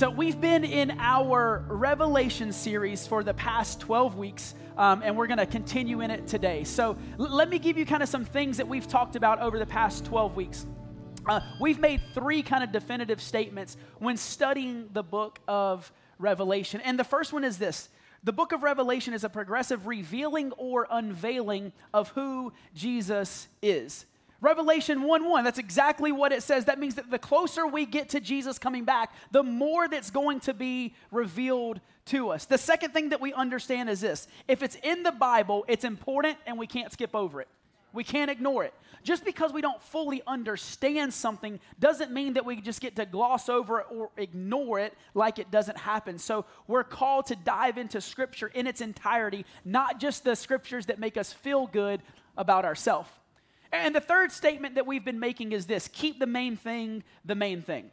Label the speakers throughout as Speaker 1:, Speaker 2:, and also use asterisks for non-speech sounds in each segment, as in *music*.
Speaker 1: So, we've been in our Revelation series for the past 12 weeks, um, and we're going to continue in it today. So, l- let me give you kind of some things that we've talked about over the past 12 weeks. Uh, we've made three kind of definitive statements when studying the book of Revelation. And the first one is this the book of Revelation is a progressive revealing or unveiling of who Jesus is. Revelation 1 1, that's exactly what it says. That means that the closer we get to Jesus coming back, the more that's going to be revealed to us. The second thing that we understand is this if it's in the Bible, it's important and we can't skip over it. We can't ignore it. Just because we don't fully understand something doesn't mean that we just get to gloss over it or ignore it like it doesn't happen. So we're called to dive into Scripture in its entirety, not just the Scriptures that make us feel good about ourselves. And the third statement that we've been making is this keep the main thing the main thing.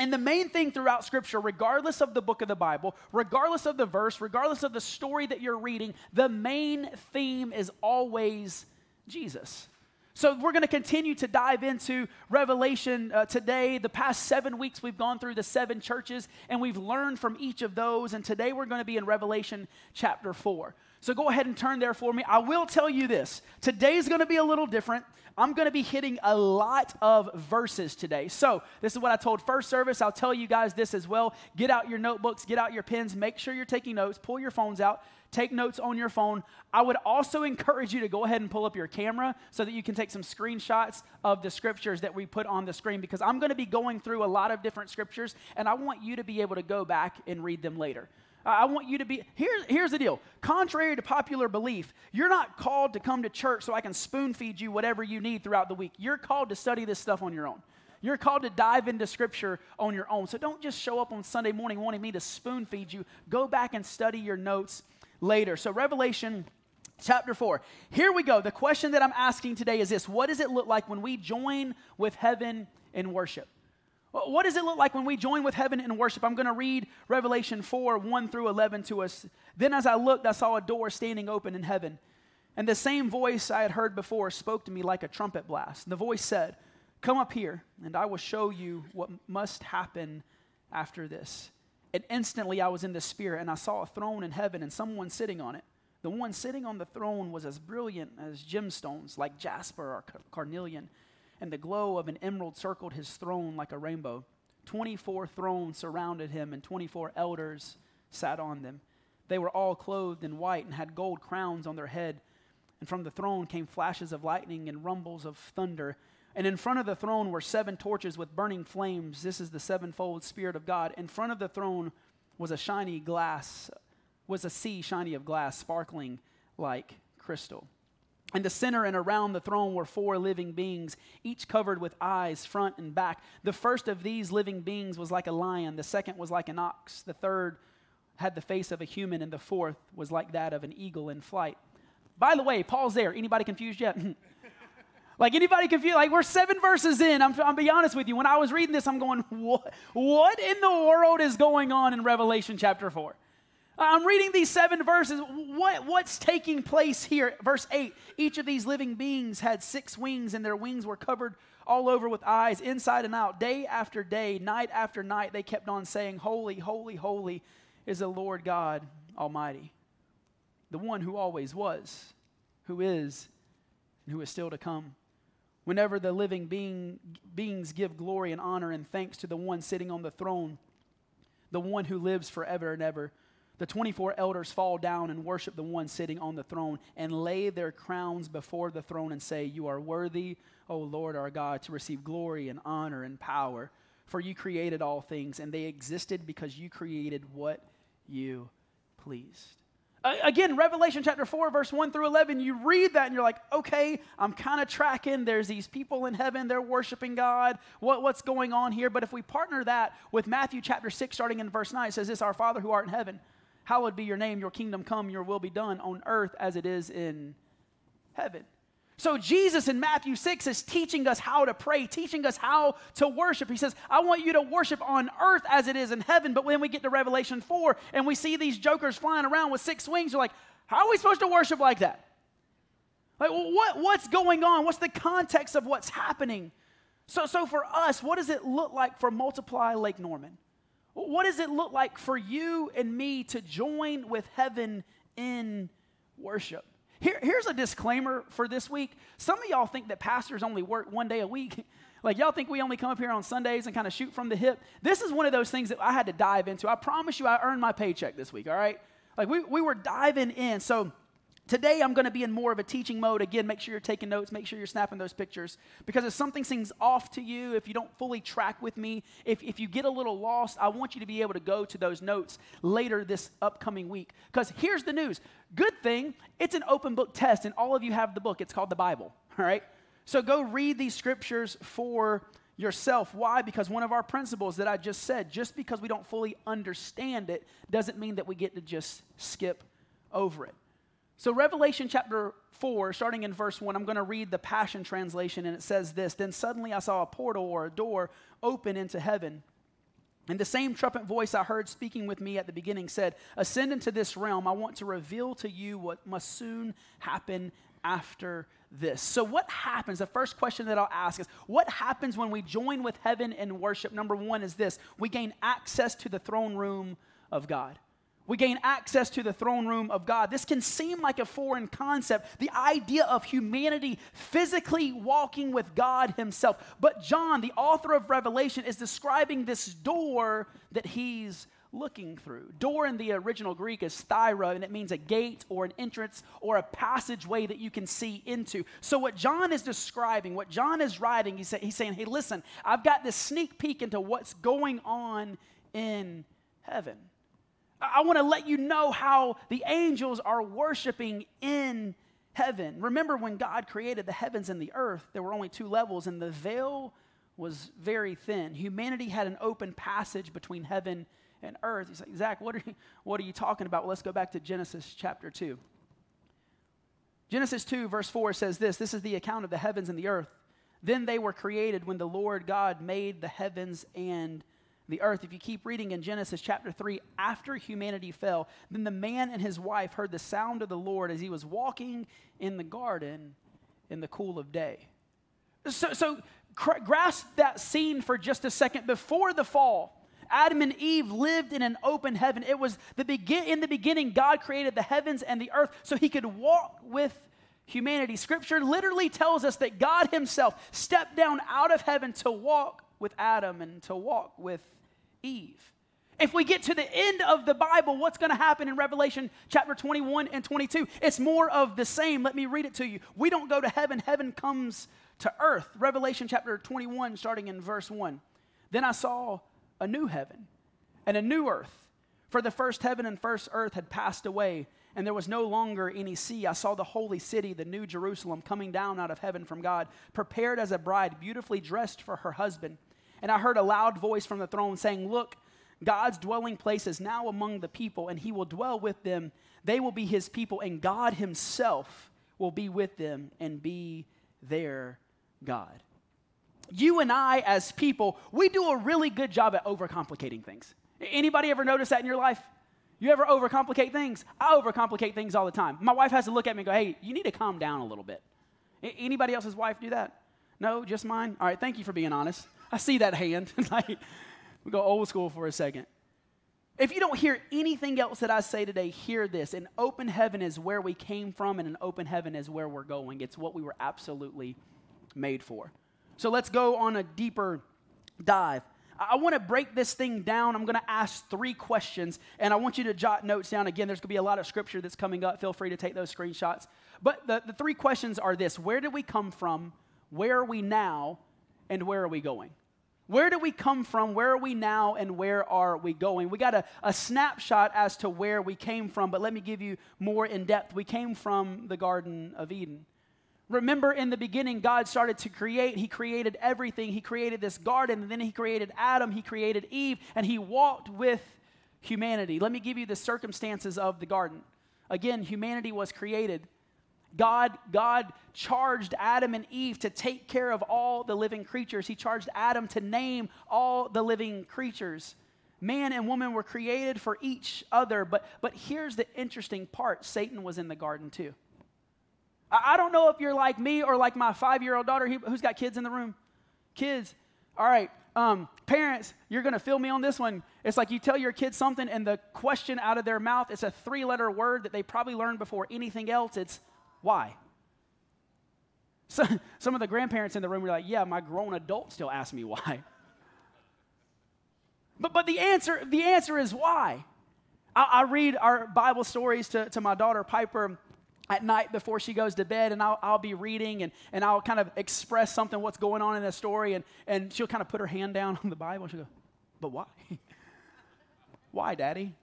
Speaker 1: And the main thing throughout Scripture, regardless of the book of the Bible, regardless of the verse, regardless of the story that you're reading, the main theme is always Jesus. So, we're going to continue to dive into Revelation uh, today. The past seven weeks, we've gone through the seven churches and we've learned from each of those. And today, we're going to be in Revelation chapter 4. So, go ahead and turn there for me. I will tell you this today's going to be a little different. I'm going to be hitting a lot of verses today. So, this is what I told first service. I'll tell you guys this as well. Get out your notebooks, get out your pens, make sure you're taking notes, pull your phones out take notes on your phone. I would also *laughs* encourage you to go ahead and pull up your camera so that you can take some screenshots of the scriptures that we put on the screen because I'm going to be going through a lot of different scriptures and I want you to be able to go back and read them later. I want you to be, here, here's the deal. Contrary to popular belief, you're not called to come to church so I can spoon feed you whatever you need throughout the week. You're called to study this stuff on your own. You're called to dive into scripture on your own. So don't just show up on Sunday morning wanting me to spoon feed you. Go back and study your notes later. So, Revelation chapter 4. Here we go. The question that I'm asking today is this What does it look like when we join with heaven in worship? What does it look like when we join with heaven in worship? I'm going to read Revelation 4 1 through 11 to us. Then, as I looked, I saw a door standing open in heaven. And the same voice I had heard before spoke to me like a trumpet blast. And the voice said, Come up here, and I will show you what must happen after this. And instantly I was in the spirit, and I saw a throne in heaven and someone sitting on it. The one sitting on the throne was as brilliant as gemstones, like jasper or carnelian, and the glow of an emerald circled his throne like a rainbow. Twenty four thrones surrounded him, and twenty four elders sat on them. They were all clothed in white and had gold crowns on their head. And from the throne came flashes of lightning and rumbles of thunder. And in front of the throne were seven torches with burning flames. This is the sevenfold Spirit of God. In front of the throne was a shiny glass, was a sea shiny of glass, sparkling like crystal. In the center and around the throne were four living beings, each covered with eyes, front and back. The first of these living beings was like a lion, the second was like an ox, the third had the face of a human, and the fourth was like that of an eagle in flight. By the way, pause there. Anybody confused yet? *laughs* Like anybody confused? Like we're seven verses in. I'm, I'm be honest with you. When I was reading this, I'm going, what, what in the world is going on in Revelation chapter 4? I'm reading these seven verses. What, what's taking place here? Verse 8 Each of these living beings had six wings, and their wings were covered all over with eyes, inside and out. Day after day, night after night, they kept on saying, Holy, holy, holy is the Lord God Almighty, the one who always was, who is, and who is still to come. Whenever the living being, beings give glory and honor and thanks to the one sitting on the throne, the one who lives forever and ever, the 24 elders fall down and worship the one sitting on the throne and lay their crowns before the throne and say, You are worthy, O Lord our God, to receive glory and honor and power. For you created all things, and they existed because you created what you pleased again, Revelation chapter 4, verse 1 through 11, you read that and you're like, okay, I'm kind of tracking. There's these people in heaven, they're worshiping God. What, what's going on here? But if we partner that with Matthew chapter 6, starting in verse 9, it says this Our Father who art in heaven, hallowed be your name, your kingdom come, your will be done on earth as it is in heaven. So, Jesus in Matthew 6 is teaching us how to pray, teaching us how to worship. He says, I want you to worship on earth as it is in heaven. But when we get to Revelation 4 and we see these jokers flying around with six wings, you're like, how are we supposed to worship like that? Like, what, what's going on? What's the context of what's happening? So, so, for us, what does it look like for Multiply Lake Norman? What does it look like for you and me to join with heaven in worship? Here, here's a disclaimer for this week. Some of y'all think that pastors only work one day a week. *laughs* like, y'all think we only come up here on Sundays and kind of shoot from the hip. This is one of those things that I had to dive into. I promise you, I earned my paycheck this week, all right? Like, we, we were diving in. So, Today, I'm going to be in more of a teaching mode. Again, make sure you're taking notes, make sure you're snapping those pictures. Because if something seems off to you, if you don't fully track with me, if, if you get a little lost, I want you to be able to go to those notes later this upcoming week. Because here's the news good thing, it's an open book test, and all of you have the book. It's called the Bible, *laughs* all right? So go read these scriptures for yourself. Why? Because one of our principles that I just said, just because we don't fully understand it, doesn't mean that we get to just skip over it. So, Revelation chapter 4, starting in verse 1, I'm going to read the Passion Translation, and it says this Then suddenly I saw a portal or a door open into heaven. And the same trumpet voice I heard speaking with me at the beginning said, Ascend into this realm. I want to reveal to you what must soon happen after this. So, what happens? The first question that I'll ask is what happens when we join with heaven in worship? Number one is this we gain access to the throne room of God we gain access to the throne room of God. This can seem like a foreign concept, the idea of humanity physically walking with God Himself. But John, the author of Revelation, is describing this door that he's looking through. Door in the original Greek is thyra, and it means a gate or an entrance or a passageway that you can see into. So, what John is describing, what John is writing, he's, he's saying, hey, listen, I've got this sneak peek into what's going on in heaven. I want to let you know how the angels are worshiping in heaven. Remember when God created the heavens and the earth, there were only two levels, and the veil was very thin. Humanity had an open passage between heaven and earth. He's like, Zach, what are you, what are you talking about? Well, let's go back to Genesis chapter 2. Genesis 2, verse 4 says this This is the account of the heavens and the earth. Then they were created when the Lord God made the heavens and the earth. If you keep reading in Genesis chapter 3, after humanity fell, then the man and his wife heard the sound of the Lord as he was walking in the garden in the cool of day. So, so cr- grasp that scene for just a second. Before the fall, Adam and Eve lived in an open heaven. It was the begin in the beginning God created the heavens and the earth so he could walk with humanity. Scripture literally tells us that God himself stepped down out of heaven to walk with Adam and to walk with Eve. If we get to the end of the Bible, what's going to happen in Revelation chapter 21 and 22? It's more of the same. Let me read it to you. We don't go to heaven, heaven comes to earth. Revelation chapter 21, starting in verse 1. Then I saw a new heaven and a new earth, for the first heaven and first earth had passed away, and there was no longer any sea. I saw the holy city, the new Jerusalem, coming down out of heaven from God, prepared as a bride, beautifully dressed for her husband. And I heard a loud voice from the throne saying, Look, God's dwelling place is now among the people, and he will dwell with them. They will be his people, and God himself will be with them and be their God. You and I, as people, we do a really good job at overcomplicating things. Anybody ever notice that in your life? You ever overcomplicate things? I overcomplicate things all the time. My wife has to look at me and go, hey, you need to calm down a little bit. Anybody else's wife do that? No, just mine? All right, thank you for being honest. I see that hand. *laughs* like, we go old school for a second. If you don't hear anything else that I say today, hear this. An open heaven is where we came from, and an open heaven is where we're going. It's what we were absolutely made for. So let's go on a deeper dive. I want to break this thing down. I'm going to ask three questions, and I want you to jot notes down. Again, there's going to be a lot of scripture that's coming up. Feel free to take those screenshots. But the, the three questions are this Where did we come from? Where are we now? And where are we going? Where do we come from? Where are we now? And where are we going? We got a, a snapshot as to where we came from, but let me give you more in depth. We came from the Garden of Eden. Remember, in the beginning, God started to create. He created everything. He created this garden, and then He created Adam, He created Eve, and He walked with humanity. Let me give you the circumstances of the garden. Again, humanity was created God, God charged Adam and Eve to take care of all the living creatures. He charged Adam to name all the living creatures. Man and woman were created for each other, but, but here's the interesting part Satan was in the garden too. I, I don't know if you're like me or like my five year old daughter who's got kids in the room. Kids, all right, Um, parents, you're going to feel me on this one. It's like you tell your kids something, and the question out of their mouth is a three letter word that they probably learned before anything else. It's why. So, some of the grandparents in the room were like, Yeah, my grown adult still ask me why. But, but the, answer, the answer is why. I, I read our Bible stories to, to my daughter Piper at night before she goes to bed and I'll, I'll be reading and, and I'll kind of express something what's going on in the story and, and she'll kind of put her hand down on the Bible and she'll go, but why? *laughs* why, Daddy?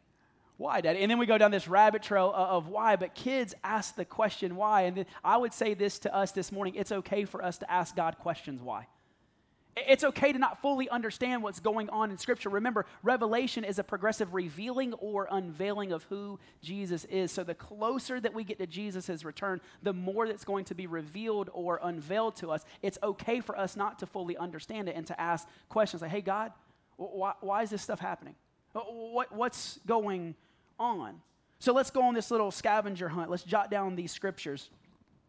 Speaker 1: Why, Daddy? And then we go down this rabbit trail of, why, but kids ask the question why. And I would say this to us this morning it's okay for us to ask God questions why. It's okay to not fully understand what's going on in Scripture. Remember, revelation is a progressive revealing or unveiling of who Jesus is. So, the closer that we get to Jesus' return, the more that's going to be revealed or unveiled to us. It's okay for us not to fully understand it and to ask questions like, hey, God, why, why is this stuff happening? What, what's going on? So, let's go on this little scavenger hunt. Let's jot down these scriptures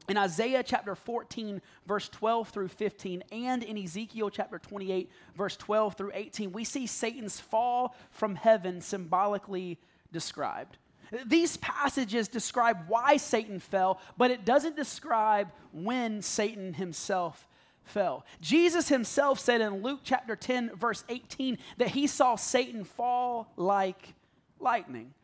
Speaker 1: in Isaiah chapter 14, verse 12 through 15, and in Ezekiel chapter 28, verse 12 through 18, we see Satan's fall from heaven symbolically described. These passages describe why Satan fell, but it doesn't describe when Satan himself fell. Jesus himself said in Luke chapter 10, verse 18, that he saw Satan fall like lightning.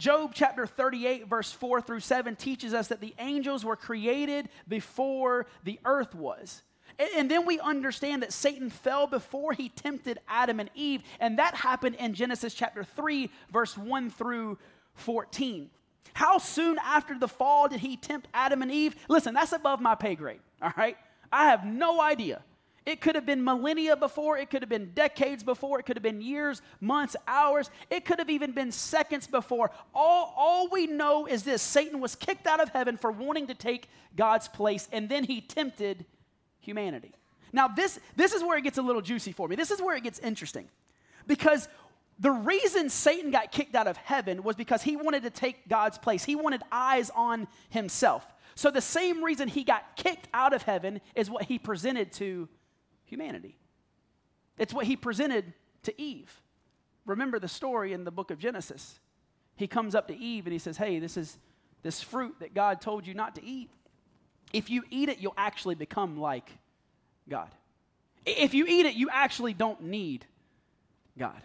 Speaker 1: Job chapter 38, verse 4 through 7 teaches us that the angels were created before the earth was. And then we understand that Satan fell before he tempted Adam and Eve, and that happened in Genesis chapter 3, verse 1 through 14. How soon after the fall did he tempt Adam and Eve? Listen, that's above my pay grade, all right? I have no idea. It could have been millennia before, it could have been decades before, it could have been years, months, hours, it could have even been seconds before. All, all we know is this Satan was kicked out of heaven for wanting to take God's place, and then he tempted humanity. Now, this, this is where it gets a little juicy for me. This is where it gets interesting. Because the reason Satan got kicked out of heaven was because he wanted to take God's place, he wanted eyes on himself. So, the same reason he got kicked out of heaven is what he presented to humanity. It's what he presented to Eve. Remember the story in the book of Genesis. He comes up to Eve and he says, Hey, this is this fruit that God told you not to eat. If you eat it, you'll actually become like God. If you eat it, you actually don't need God.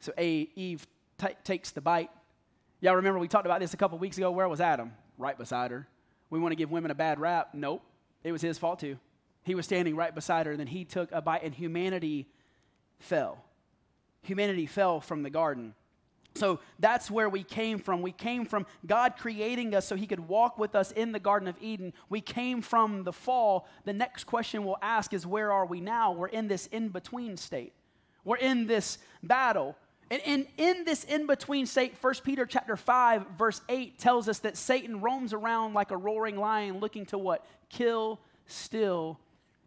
Speaker 1: So a, Eve t- takes the bite. Y'all remember we talked about this a couple weeks ago. Where was Adam? Right beside her. We want to give women a bad rap. Nope. It was his fault too. He was standing right beside her, and then he took a bite, and humanity fell. Humanity fell from the garden. So that's where we came from. We came from God creating us so He could walk with us in the Garden of Eden. We came from the fall. The next question we'll ask is where are we now? We're in this in between state. We're in this battle. And in, in this in between state, 1 Peter chapter 5, verse 8 tells us that Satan roams around like a roaring lion looking to what? Kill, steal,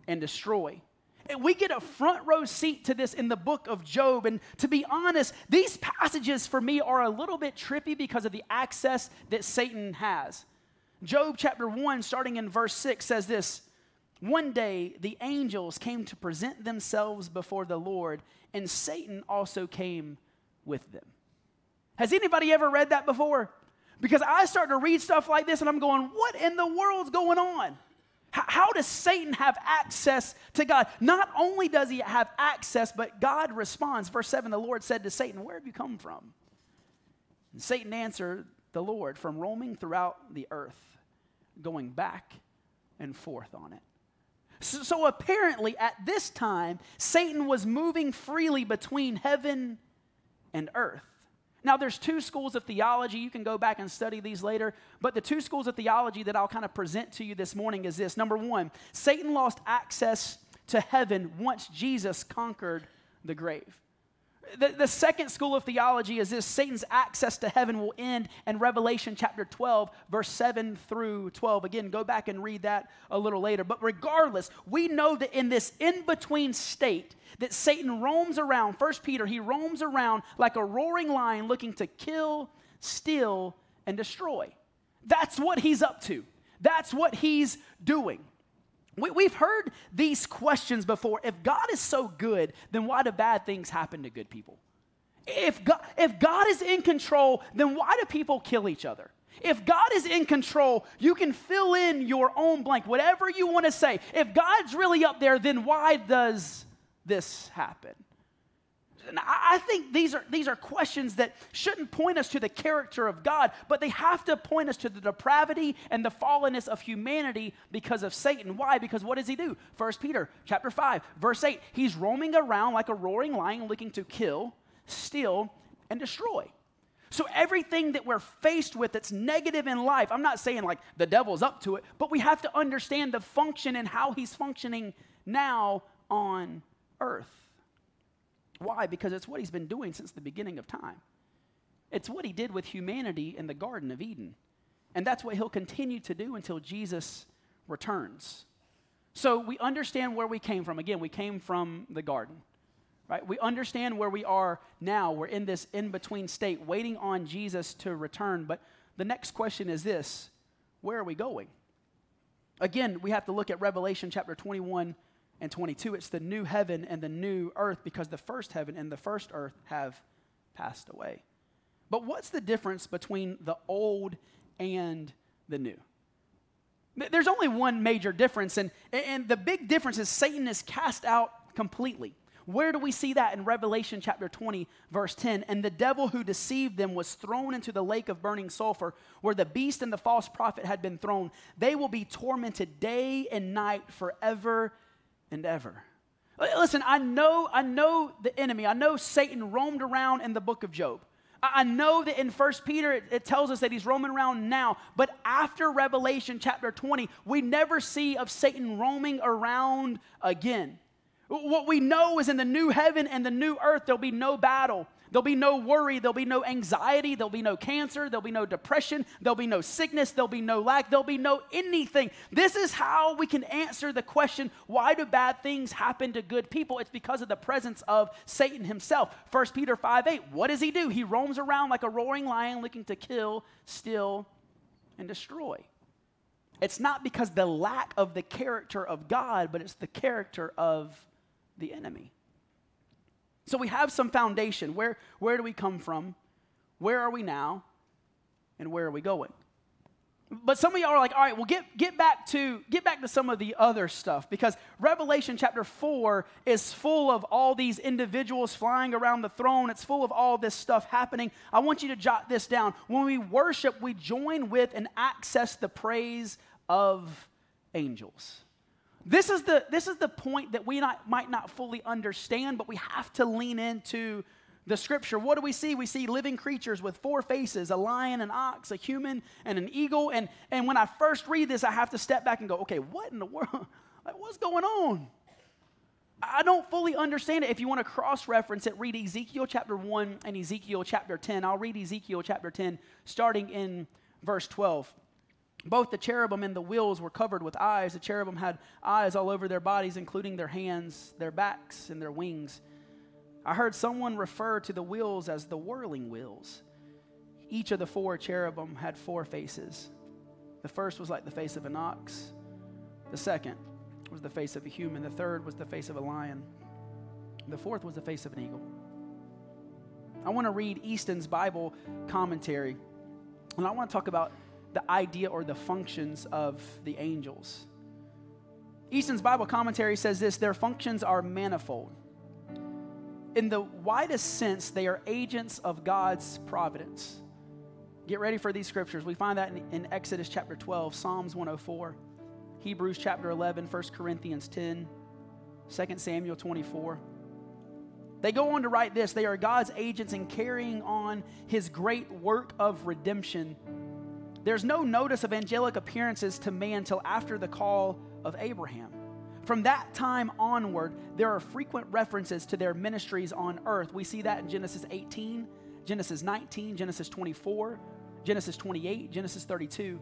Speaker 1: and destroy. And we get a front row seat to this in the book of Job. And to be honest, these passages for me are a little bit trippy because of the access that Satan has. Job chapter 1, starting in verse 6, says this One day the angels came to present themselves before the Lord, and Satan also came with them. Has anybody ever read that before? Because I start to read stuff like this and I'm going, What in the world's going on? How does Satan have access to God? Not only does he have access, but God responds. Verse 7 the Lord said to Satan, Where have you come from? And Satan answered the Lord, From roaming throughout the earth, going back and forth on it. So, so apparently, at this time, Satan was moving freely between heaven and earth. Now, there's two schools of theology. You can go back and study these later. But the two schools of theology that I'll kind of present to you this morning is this. Number one, Satan lost access to heaven once Jesus conquered the grave. The, the second school of theology is this Satan's access to heaven will end in Revelation chapter 12, verse 7 through 12. Again, go back and read that a little later. But regardless, we know that in this in between state, that Satan roams around. First Peter, he roams around like a roaring lion looking to kill, steal, and destroy. That's what he's up to. That's what he's doing. We, have heard these questions before. If God is so good, then why do bad things happen to good people? If God, if God is in control, then why do people kill each other? If God is in control, you can fill in your own blank, whatever you want to say. If God's really up there, then why does this happen? And I think these are, these are questions that shouldn't point us to the character of God, but they have to point us to the depravity and the fallenness of humanity because of Satan. Why? Because what does he do? First Peter chapter 5, verse 8. He's roaming around like a roaring lion looking to kill, steal, and destroy. So, everything that we're faced with that's negative in life, I'm not saying like the devil's up to it, but we have to understand the function and how he's functioning now on earth. Why? Because it's what he's been doing since the beginning of time. It's what he did with humanity in the Garden of Eden. And that's what he'll continue to do until Jesus returns. So we understand where we came from. Again, we came from the garden right? We understand where we are now. We're in this in between state, waiting on Jesus to return. But the next question is this where are we going? Again, we have to look at Revelation chapter 21 and 22. It's the new heaven and the new earth because the first heaven and the first earth have passed away. But what's the difference between the old and the new? There's only one major difference, and, and the big difference is Satan is cast out completely. Where do we see that in Revelation chapter 20, verse 10? And the devil who deceived them was thrown into the lake of burning sulfur, where the beast and the false prophet had been thrown. They will be tormented day and night forever and ever. Listen, I know, I know the enemy. I know Satan roamed around in the book of Job. I know that in First Peter it, it, tells us that he's roaming around now, but after Revelation chapter 20, we never see of Satan roaming around again. What we know is in the new heaven and the new earth, there'll be no battle. There'll be no worry. There'll be no anxiety. There'll be no cancer. There'll be no depression. There'll be no sickness. There'll be no lack. There'll be no anything. This is how we can answer the question why do bad things happen to good people? It's because of the presence of Satan himself. 1 Peter 5 8. What does he do? He roams around like a roaring lion looking to kill, steal, and destroy. It's not because the lack of the character of God, but it's the character of the enemy. So we have some foundation. Where, where do we come from? Where are we now? And where are we going? But some of y'all are like, all right, well, get, get back to get back to some of the other stuff because Revelation chapter 4 is full of all these individuals flying around the throne. It's full of all this stuff happening. I want you to jot this down. When we worship, we join with and access the praise of angels. This is the, this is the point that we not, might not fully understand, but we have to lean into the scripture. What do we see? We see living creatures with four faces a lion, an ox, a human, and an eagle. And, and when I first read this, I have to step back and go, okay, what in the world? *laughs* Like, what's going on? I don't fully understand it. If you want to cross reference it, read Ezekiel chapter 1 and Ezekiel chapter 10. I'll read Ezekiel chapter 10, starting in verse 12. Both the cherubim and the wheels were covered with eyes. The cherubim had eyes all over their bodies, including their hands, their backs, and their wings. I heard someone refer to the wheels as the whirling wheels. Each of the four cherubim had four faces. The first was like the face of an ox, the second was the face of a human, the third was the face of a lion, the fourth was the face of an eagle. I want to read Easton's Bible commentary, and I want to talk about the idea or the functions of the angels. Easton's Bible commentary says this their functions are manifold. In the widest sense, they are agents of God's providence. Get ready for these scriptures. We find that in, in Exodus chapter 12, Psalms 104, Hebrews chapter 11, 1 Corinthians 10, 2 Samuel 24. They go on to write this they are God's agents in carrying on his great work of redemption there's no notice of angelic appearances to man till after the call of Abraham. From that time onward, there are frequent references to their ministries on earth. We see that in Genesis 18, Genesis 19, Genesis 24, Genesis 28, Genesis 32.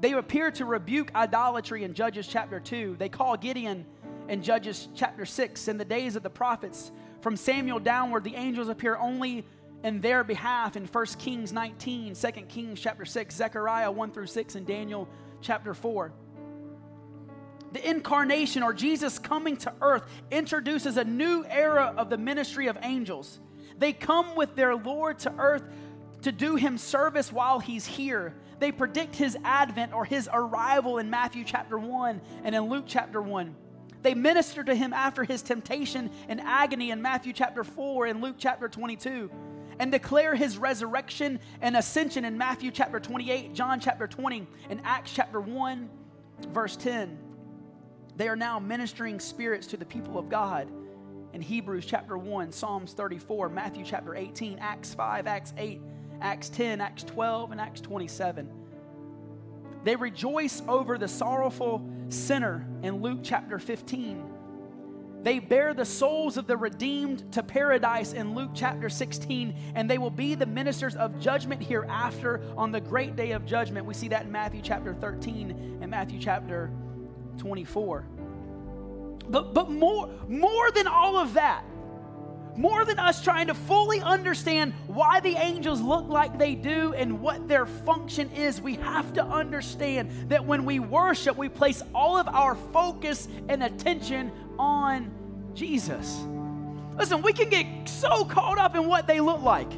Speaker 1: They appear to rebuke idolatry in Judges chapter 2. They call Gideon in Judges chapter 6. In the days of the prophets, from Samuel downward, the angels appear only in their behalf in 1 Kings 19, 2 Kings chapter 6, Zechariah 1 through 6, and Daniel chapter 4. The incarnation or Jesus coming to earth introduces a new era of the ministry of angels. They come with their Lord to earth to do him service while he's here. They predict his advent or his arrival in Matthew chapter 1 and in Luke chapter 1. They minister to him after his temptation and agony in Matthew chapter 4 and Luke chapter 22 and declare his resurrection and ascension in Matthew chapter 28, John chapter 20, and Acts chapter 1, verse 10. They are now ministering spirits to the people of God in Hebrews chapter 1, Psalms 34, Matthew chapter 18, Acts 5, Acts 8, Acts 10, Acts 12, and Acts 27. They rejoice over the sorrowful sinner in Luke chapter 15. They bear the souls of the redeemed to paradise in Luke chapter 16, and they will be the ministers of judgment hereafter on the great day of judgment. We see that in Matthew chapter 13 and Matthew chapter 24. But, but more, more than all of that, more than us trying to fully understand why the angels look like they do and what their function is, we have to understand that when we worship, we place all of our focus and attention on Jesus. Listen, we can get so caught up in what they look like.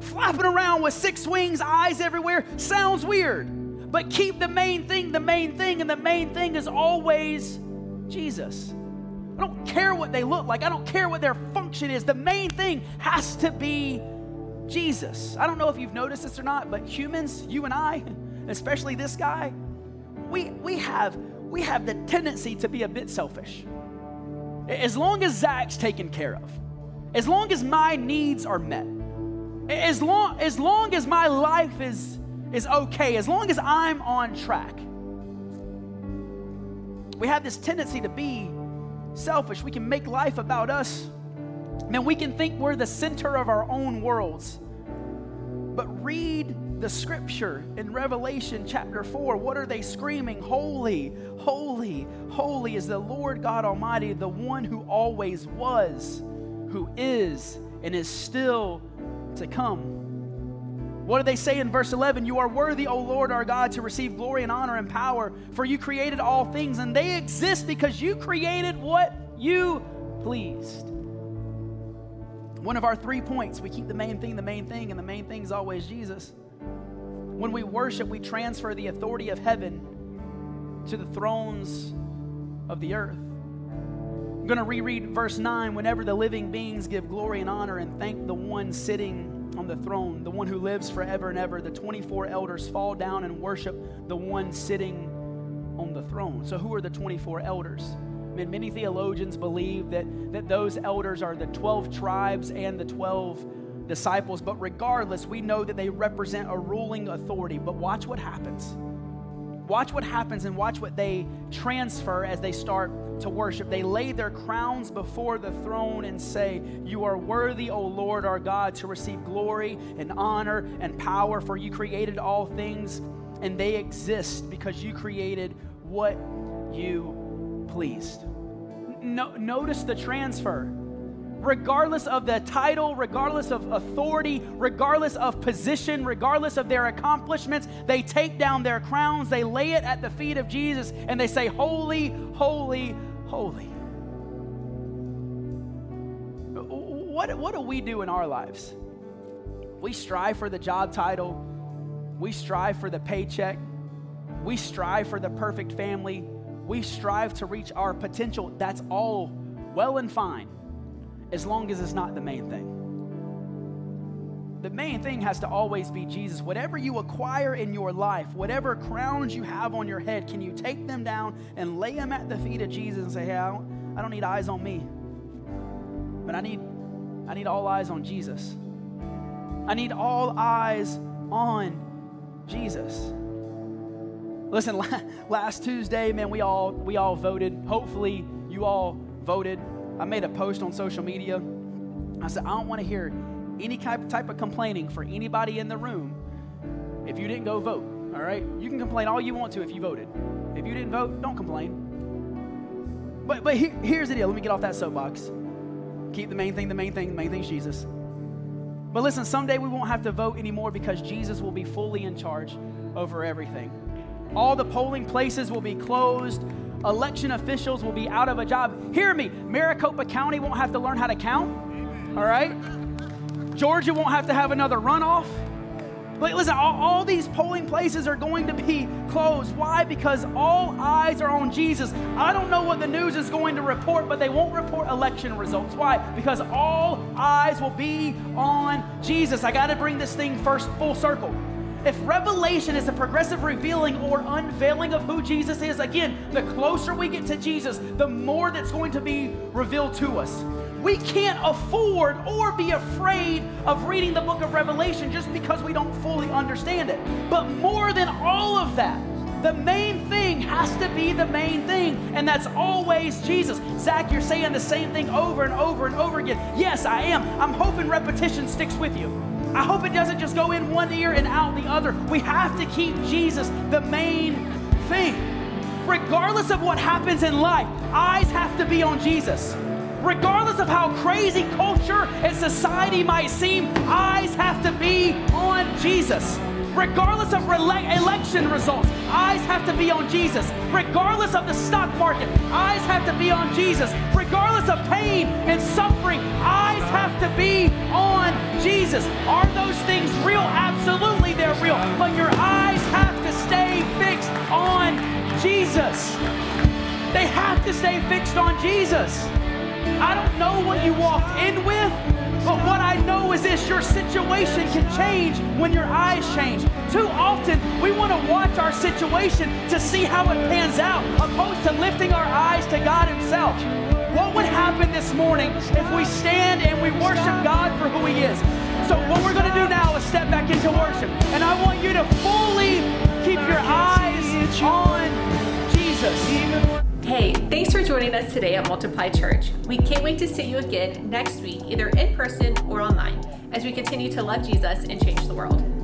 Speaker 1: Flapping around with six wings, eyes everywhere, sounds weird. But keep the main thing the main thing, and the main thing is always Jesus. I don't care what they look like, I don't care what their function is. The main thing has to be Jesus. I don't know if you've noticed this or not, but humans, you and I, *laughs* especially this guy, we, we, have, we have the tendency to be a bit selfish. As long as Zach's taken care of, as long as my needs are met, as long, as long as my life is is okay as long as I'm on track. We have this tendency to be selfish. We can make life about us. Man, we can think we're the center of our own worlds. But read the scripture in Revelation chapter 4. What are they screaming? Holy, holy, holy is the Lord God Almighty, the one who always was, who is, and is still to come. What do they say in verse 11? You are worthy, O Lord our God, to receive glory and honor and power, for you created all things, and they exist because you created what you pleased. One of our three points we keep the main thing the main thing, and the main thing is always Jesus. When we worship, we transfer the authority of heaven to the thrones of the earth. I'm going to reread verse 9. Whenever the living beings give glory and honor and thank the one sitting on the throne, the one who lives forever and ever, the 24 elders fall down and worship the one sitting on the throne. So, who are the 24 elders? I mean, many theologians believe that, that those elders are the 12 tribes and the 12 disciples, but regardless, we know that they represent a ruling authority. But watch what happens. Watch what happens and watch what they transfer as they start to worship. They lay their crowns before the throne and say, You are worthy, O Lord our God, to receive glory and honor and power, for you created all things, and they exist because you created what you pleased. No, notice the transfer regardless of the title, regardless of authority, regardless of position, regardless of their accomplishments, they take down their crowns, they lay it at the feet of Jesus, and they say, Holy, holy, holy. What, what do we do in our lives? We strive for the job title, we strive for the paycheck, we strive for the perfect family, we strive to reach our potential. That's all well and fine as long as it's not the main thing. The main thing has to always be Jesus. Whatever you acquire in your life, whatever crowns you have on your head, can you take them down and lay them at the feet of Jesus and say, Hey, I don't, need eyes on me, but I need, I need all eyes on Jesus. I need all eyes on Jesus. Listen, *laughs* last Tuesday, man, we all we all voted. Hopefully, you all voted I made a post on social media. I said, I don't want to hear any type, of complaining for anybody in the room if you didn't go vote. All right? You can complain all you want to if you voted. If you didn't vote, don't complain. But, but here, here's the deal. Let me get off that soapbox. Keep the main thing the main thing. The main thing Jesus. But listen, someday we won't have to vote anymore because Jesus will be fully in charge over everything. All the polling places will be closed election officials will be out of a job. Hear me, Maricopa County won't have to learn how to count. All right? Georgia won't have to have another runoff. Like, listen, all, all, these polling places are going to be closed. Why? Because all eyes are on Jesus. I don't know what the news is going to report, but they won't report election results. Why? Because all eyes will be on Jesus. I got to bring this thing first full circle. If revelation is a progressive revealing or unveiling of who Jesus is, again, the closer we get to Jesus, the more that's going to be revealed to us. We can't afford or be afraid of reading the book of Revelation just because we don't fully understand it. But more than all of that, the main thing has to be the main thing, and that's always Jesus. Zach, you're saying the same thing over and over and over again. Yes, I am. I'm hoping repetition sticks with you. I hope it doesn't just go in one ear and out the other. We have to keep Jesus the main thing. Regardless of what happens in life, eyes have to be on Jesus. Regardless of how crazy culture and society might seem, eyes have to be on Jesus. Regardless of rele- election results, eyes have to be on Jesus. Regardless of the stock market, eyes have to be on Jesus. Regardless of pain and suffering, eyes Jesus. Are those things real? Absolutely, they're real. But your eyes have to stay fixed on Jesus. They have to stay fixed on Jesus. I don't know what you walked in with, but what I know is this your situation can change when your eyes change. Too often, we want to watch our situation to see how it pans out, opposed to lifting our eyes to God Himself. What would happen this morning if we stand and we worship God for who He is? So, what we're going to do now is step back into worship. And I want you to fully keep your eyes on Jesus.
Speaker 2: Hey, thanks for joining us today at Multiply Church. We can't wait to see you again next week, either in person or online, as we continue to love Jesus and change the world.